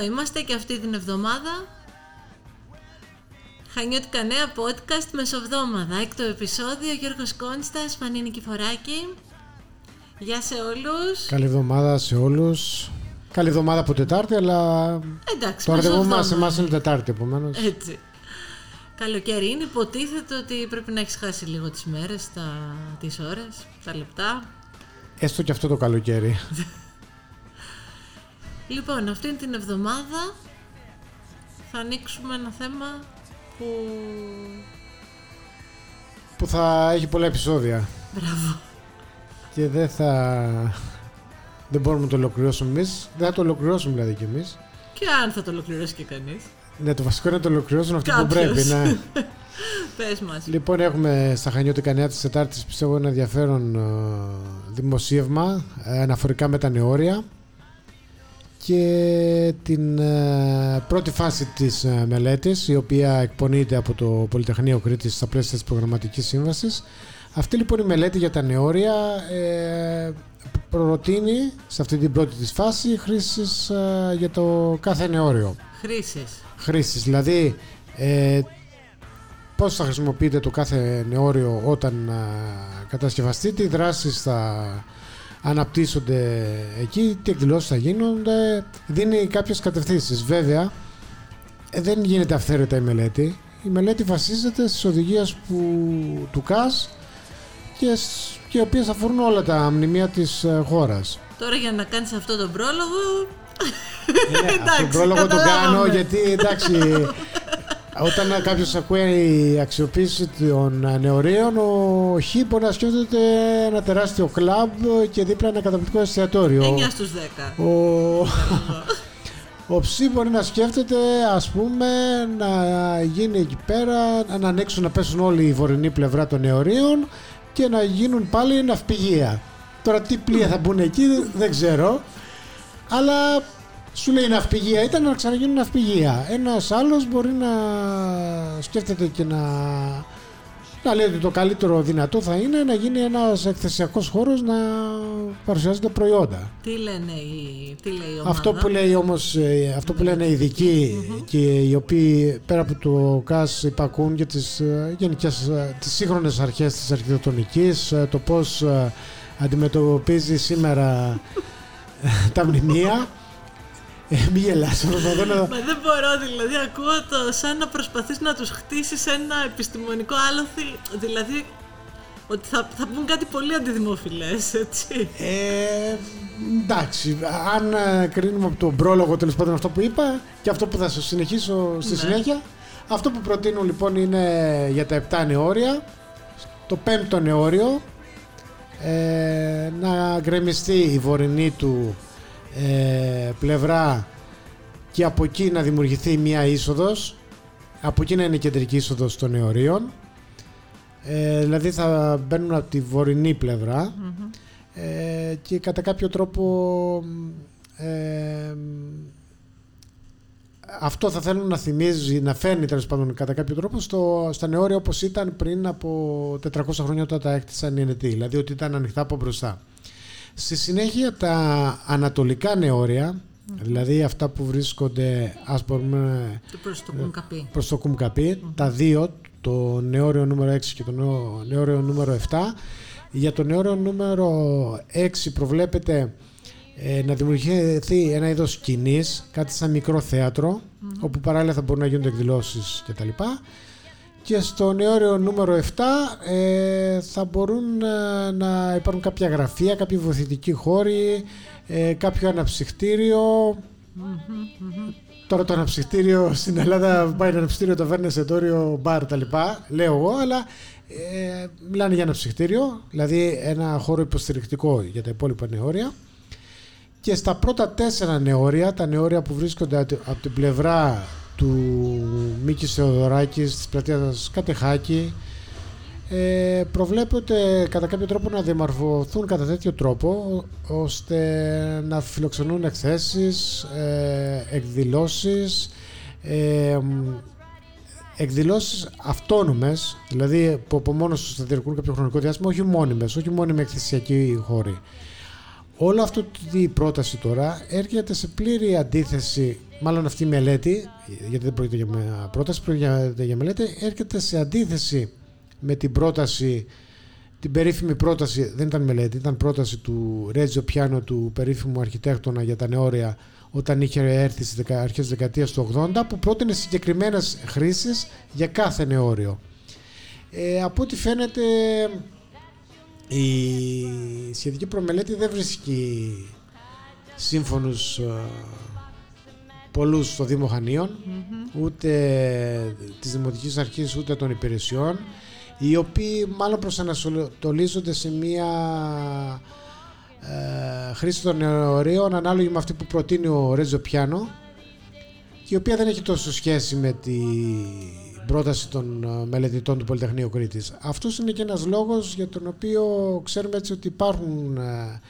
Εδώ είμαστε και αυτή την εβδομάδα. Χανιώτικα νέα podcast μεσοβδόμαδα. Έκτο επεισόδιο, Γιώργος Κόνστας, Φανή Νικηφοράκη. Γεια σε όλους. Καλή εβδομάδα σε όλους. Καλή εβδομάδα από Τετάρτη, αλλά Εντάξει, το ραντεβού μεσοβδόμαδα. μας εμάς είναι Τετάρτη, επομένως. Έτσι. Καλοκαίρι είναι, υποτίθεται ότι πρέπει να έχεις χάσει λίγο τις μέρες, τα... τις ώρες, τα λεπτά. Έστω και αυτό το καλοκαίρι. Λοιπόν, αυτήν την εβδομάδα θα ανοίξουμε ένα θέμα που... που θα έχει πολλά επεισόδια. Μπράβο. Και δεν θα... Δεν μπορούμε να το ολοκληρώσουμε εμείς. Δεν θα το ολοκληρώσουμε δηλαδή κι εμείς. Και αν θα το ολοκληρώσει και κανείς. Ναι, το βασικό είναι να το ολοκληρώσουν αυτό που Κάποιος. πρέπει. Ναι. Πες μας. λοιπόν, έχουμε στα Χανιώτικα Νέα της Τετάρτης πιστεύω ένα ενδιαφέρον ε, δημοσίευμα ε, αναφορικά με τα νεόρια και την ε, πρώτη φάση της ε, μελέτης η οποία εκπονείται από το Πολυτεχνείο Κρήτης στα πλαίσια της προγραμματικής σύμβασης αυτή λοιπόν η μελέτη για τα νεόρια ε, προτείνει σε αυτή την πρώτη της φάση χρήσεις ε, για το κάθε νεόριο Χρήσεις. χρήσεις. Δηλαδή, ε, πώς θα χρησιμοποιείτε το κάθε νεόριο όταν α, κατασκευαστεί, τι δράσεις θα αναπτύσσονται εκεί, τι εκδηλώσεις θα γίνονται, δίνει κάποιες κατευθύνσεις. Βέβαια, ε, δεν γίνεται αυθαίρετα η μελέτη. Η μελέτη βασίζεται στις οδηγίες που, του ΚΑΣ και, σ- και οι οποίες αφορούν όλα τα μνημεία της ε, χώρας. Τώρα για να κάνεις αυτό τον πρόλογο... Ναι, αυτό Εντάξει, το πρόλογο το καταλάβαμε. κάνω γιατί εντάξει. Όταν κάποιος ακούει η αξιοποίηση των νεωρίων, ο Χ μπορεί να σκέφτεται ένα τεράστιο κλαμπ και δίπλα ένα καταπληκτικό εστιατόριο. 9 στους 10. Ο, ο Ψ μπορεί να σκέφτεται, ας πούμε, να γίνει εκεί πέρα, να ανοίξουν να πέσουν όλοι η βορεινή πλευρά των νεωρίων και να γίνουν πάλι ναυπηγεία. Τώρα τι πλοία θα μπουν εκεί δεν ξέρω, αλλά σου λέει ναυπηγεία ήταν να ξαναγίνουν ναυπηγεία. Ένας άλλος μπορεί να σκέφτεται και να, να λέει ότι το καλύτερο δυνατό θα είναι να γίνει ένας εκθεσιακός χώρος να παρουσιάζονται προϊόντα. Τι λένε οι... Τι λέει η ομάδα; Αυτό που λέει όμως, ε, αυτό που λένε οι ειδικοί και οι οποίοι πέρα από το ΚΑΣ υπακούν για τις ε, γενικές, ε, τις σύγχρονες αρχές της αρχιτεκτονικής, ε, το πώς ε, αντιμετωπίζει σήμερα ε, τα μνημεία. Ε, μη γελάς, προσπαθώ να... Μα δεν μπορώ, δηλαδή ακούω το σαν να προσπαθείς να τους χτίσεις ένα επιστημονικό άλοθη, δηλαδή ότι θα, θα πούν κάτι πολύ αντιδημοφιλές, έτσι. Ε, εντάξει, αν ε, κρίνουμε από τον πρόλογο τέλος πάντων αυτό που είπα και αυτό που θα σου συνεχίσω στη Ναι. συνέχεια, αυτό που προτείνουν λοιπόν είναι για τα 7 νεόρια, το πέμπτο νεόριο, ε, να γκρεμιστεί η βορεινή του ε, πλευρά και από εκεί να δημιουργηθεί μια είσοδος, από εκεί να είναι η κεντρική είσοδος των νεωρίων, ε, δηλαδή θα μπαίνουν από τη βορεινή πλευρά. Ε, και κατά κάποιο τρόπο ε, αυτό θα θέλουν να θυμίζει, να φέρνει τέλος πάντων κατά κάποιο τρόπο στο, στα νεόρια όπως ήταν πριν από 400 χρόνια όταν τα έκτισαν οι Ενετοί, δηλαδή ότι ήταν ανοιχτά από μπροστά. Στη συνέχεια τα ανατολικά νεόρια, δηλαδή αυτά που βρίσκονται ας πούμε Το προς το κουνκαπί. προς το κουμκαπί, τα δύο, το νεόριο νούμερο 6 και το νεό- νεόριο νούμερο 7. Για το νεόριο νούμερο 6 προβλέπεται ε, να δημιουργηθεί ένα είδος σκηνής, κάτι σαν μικρό θέατρο, όπου παράλληλα θα μπορούν να γίνονται εκδηλώσεις κτλ. Και στο νεόριο νούμερο 7 ε, θα μπορούν ε, να υπάρχουν κάποια γραφεία, κάποιοι βοηθητικοί χώροι, ε, κάποιο αναψυχτήριο, Τώρα το αναψυχτήριο στην Ελλάδα πάει ένα αναψυχτήριο, ταβέρνα, εστιατόριο, μπαρ τα λοιπά, λέω εγώ, αλλά ε, μιλάνε για αναψυχτήριο, δηλαδή ένα χώρο υποστηρικτικό για τα υπόλοιπα νεόρια. Και στα πρώτα τέσσερα νεόρια, τα νεόρια που βρίσκονται από τη- από την πλευρά του Μίκης Θεοδωράκης, της πλατείας Κατεχάκη, ε, προβλέπεται κατά κάποιο τρόπο να διαμορφωθούν κατά τέτοιο τρόπο ω- ώστε να φιλοξενούν εκθέσεις, ε, εκδηλώσεις, ε, μ, εκδηλώσεις αυτόνομες, δηλαδή που από μόνος τους θα διαρκούν κάποιο χρονικό διάστημα, όχι μόνιμες, όχι μόνιμη εκθεσιακή χώρη. Όλο αυτό η πρόταση τώρα έρχεται σε πλήρη αντίθεση, μάλλον αυτή η μελέτη, γιατί δεν πρόκειται για πρόταση, πρόκειται για μελέτη, έρχεται σε αντίθεση με την πρόταση, την περίφημη πρόταση, δεν ήταν μελέτη, ήταν πρόταση του Ρέτζο Πιάνο, του περίφημου αρχιτέκτονα για τα νεόρια, όταν είχε έρθει στις αρχές της δεκαετίας του 80, που πρότεινε συγκεκριμένες χρήσεις για κάθε νεόριο. Ε, από ό,τι φαίνεται η σχετική προμελέτη δεν βρίσκει σύμφωνους ε, πολλούς στο Δήμο ούτε της Δημοτικής Αρχής ούτε των υπηρεσιών οι οποίοι μάλλον προσανατολίζονται σε μια ε, χρήση των νεορίων ανάλογη με αυτή που προτείνει ο Ρέτζο Πιάνο και η οποία δεν έχει τόσο σχέση με τη πρόταση των ε, μελετητών του Πολυτεχνείου Κρήτης. Αυτός είναι και ένας λόγος για τον οποίο ξέρουμε έτσι ότι υπάρχουν ε,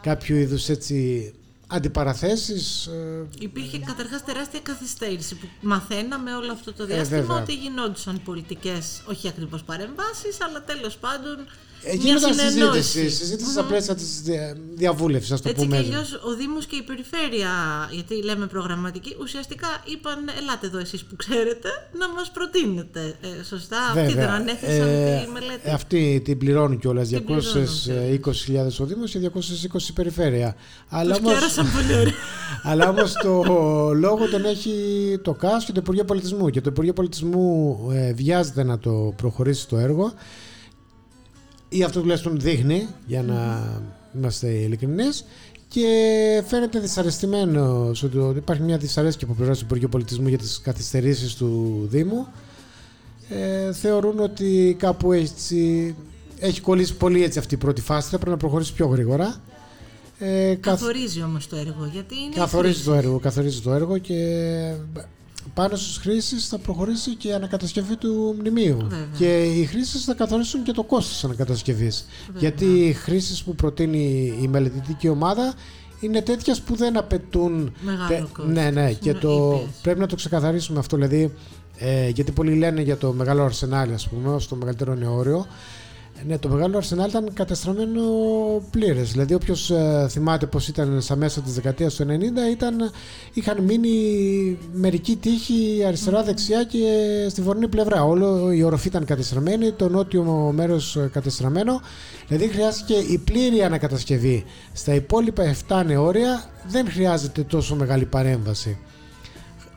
κάποιο είδους έτσι αντιπαραθέσεις. Ε, Υπήρχε καταρχάς τεράστια καθυστέρηση που μαθαίναμε όλο αυτό το διάστημα ότι γινόντουσαν πολιτικές, όχι ακριβώς παρεμβάσεις, αλλά τέλος πάντων Γίνονταν συζήτηση, συζήτηση στα πλαίσια της διαβούλευσης, ας το Έτσι πούμε. Έτσι κι αλλιώς ο Δήμος και η Περιφέρεια, γιατί λέμε προγραμματική, ουσιαστικά είπαν: Ελάτε εδώ εσείς που ξέρετε να μας προτείνετε. Ε, σωστά, Βέβαια. αυτοί δεν ανέθεσαν ε, τη μελέτη. Ε, αυτοί την πληρώνουν κιόλας. 220.000 ο Δήμος και 220 η Περιφέρεια. Αλλά όμω. πολύ ωραία. αλλά όμως το λόγο τον έχει το ΚΑΣ και το Υπουργείο Πολιτισμού. Και το Υπουργείο Πολιτισμού ε, βιάζεται να το προχωρήσει το έργο ή αυτό τουλάχιστον δείχνει για να είμαστε ειλικρινείς. Και φαίνεται δυσαρεστημένο ότι υπάρχει μια δυσαρέσκεια που πληρώσει το Υπουργείο Πολιτισμού για τις καθυστερήσεις του Δήμου. Ε, θεωρούν ότι κάπου έτσι, έχει κολλήσει πολύ έτσι αυτή η πρώτη φάση. Θα πρέπει να προχωρήσει πιο γρήγορα. Ε, καθορίζει όμως το έργο γιατί είναι καθορίζει το έργο, καθορίζει το έργο και πάνω στις χρήσεις θα προχωρήσει και η ανακατασκευή του μνημείου. Και οι χρήσεις θα καθορίσουν και το κόστος της ανακατασκευής. Γιατί οι χρήσεις που προτείνει η μελετητική ομάδα είναι τέτοιες που δεν απαιτούν. Μεγάλο κόστος. Ναι, ναι, και το... πρέπει να το ξεκαθαρίσουμε αυτό. Δηλαδή, ε, γιατί πολλοί λένε για το μεγάλο αρσενάλι, ας πούμε, ως το μεγαλύτερο νεόριο. Ναι, το μεγάλο Αρσενάλ ήταν κατεστραμμένο πλήρες. Δηλαδή, όποιος ε, θυμάται πώς ήταν στα μέσα της δεκαετίας του 90, ήταν, είχαν μείνει μερικοί τείχοι αριστερά-δεξιά και στη βορεινή πλευρά. Όλο η οροφή ήταν κατεστραμμένη, το νότιο μέρος κατεστραμμένο. Δηλαδή, χρειάστηκε η πλήρη ανακατασκευή. Στα υπόλοιπα 7 νεόρια δεν χρειάζεται τόσο μεγάλη παρέμβαση.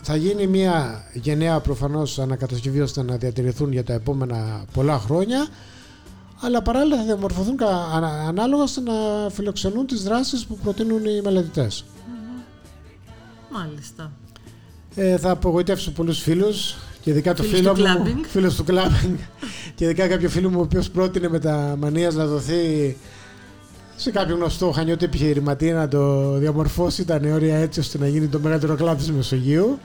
Θα γίνει μια γενναία προφανώς ανακατασκευή ώστε να διατηρηθούν για τα επόμενα πολλά χρόνια αλλά παράλληλα θα διαμορφωθούν ανάλογα ώστε να φιλοξενούν τις δράσεις που προτείνουν οι μελετητες Μάλιστα. Ε, θα απογοητεύσω πολλούς φίλους και ειδικά το φίλο του μου, φίλος του κλάμπινγκ και ειδικά κάποιο φίλο μου ο οποίος πρότεινε με τα μανίας να δοθεί σε κάποιο γνωστό χανιώτη επιχειρηματία να το διαμορφώσει τα νεόρια έτσι ώστε να γίνει το μεγαλύτερο κλαμπ της Μεσογείου.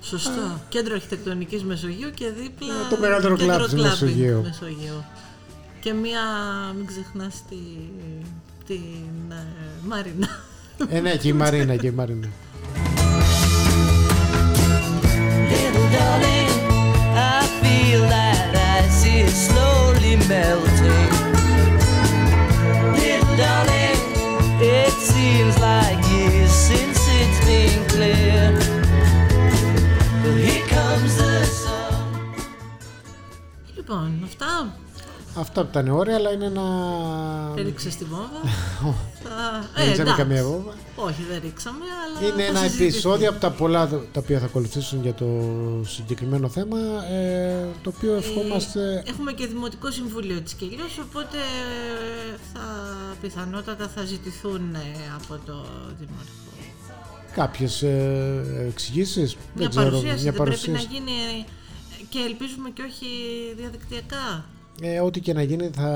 Σωστό. Κέντρο αρχιτεκτονικής Μεσογείου και δίπλα το μεγαλύτερο κλαμπ της Μεσογείου. Μεσογείου και μία, μην ξεχνάς, τη, την ε, Μαρίνα. Ε, ναι, και η Μαρίνα, και η Μαρίνα. Little darling, I feel that ice is slowly melting. Αυτά που ήταν ωραία, αλλά είναι ένα. Έριξες τη βόμβα. δεν ρίξαμε ε, καμία βόμβα. Όχι, δεν ρίξαμε, αλλά. Είναι ένα επεισόδιο από τα πολλά τα οποία θα ακολουθήσουν για το συγκεκριμένο θέμα. Ε, το οποίο ευχόμαστε. Έχουμε και Δημοτικό Συμβούλιο της Κελιός, οπότε θα, πιθανότατα θα ζητηθούν από το Δημοτικό. Κάποιες εξηγήσεις; Μια παρουσίαση δεν πρέπει να γίνει και ελπίζουμε και όχι διαδικτυακά. Ε, ό,τι και να γίνει θα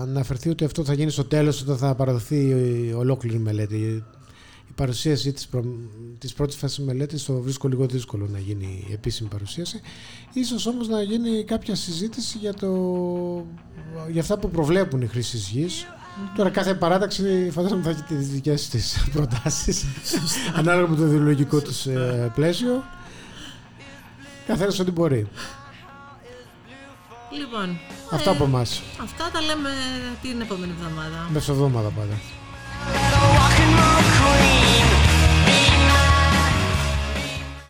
αναφερθεί ότι αυτό θα γίνει στο τέλος όταν θα παραδοθεί η ολόκληρη μελέτη. Η παρουσίαση της, προ... της πρώτης φάσης μελέτης το βρίσκω λίγο δύσκολο να γίνει η επίσημη παρουσίαση. Ίσως όμως να γίνει κάποια συζήτηση για, το... για αυτά που προβλέπουν οι χρήσεις γης. Τώρα κάθε παράταξη φαντάζομαι θα έχει τις δικές της προτάσεις ανάλογα με το ιδεολογικό τους ε, πλαίσιο. Καθένας ό,τι μπορεί. Λοιπόν. Αυτά ε, από εμάς. Αυτά τα λέμε την επόμενη εβδομάδα. Μεσοδόμαδα πάντα.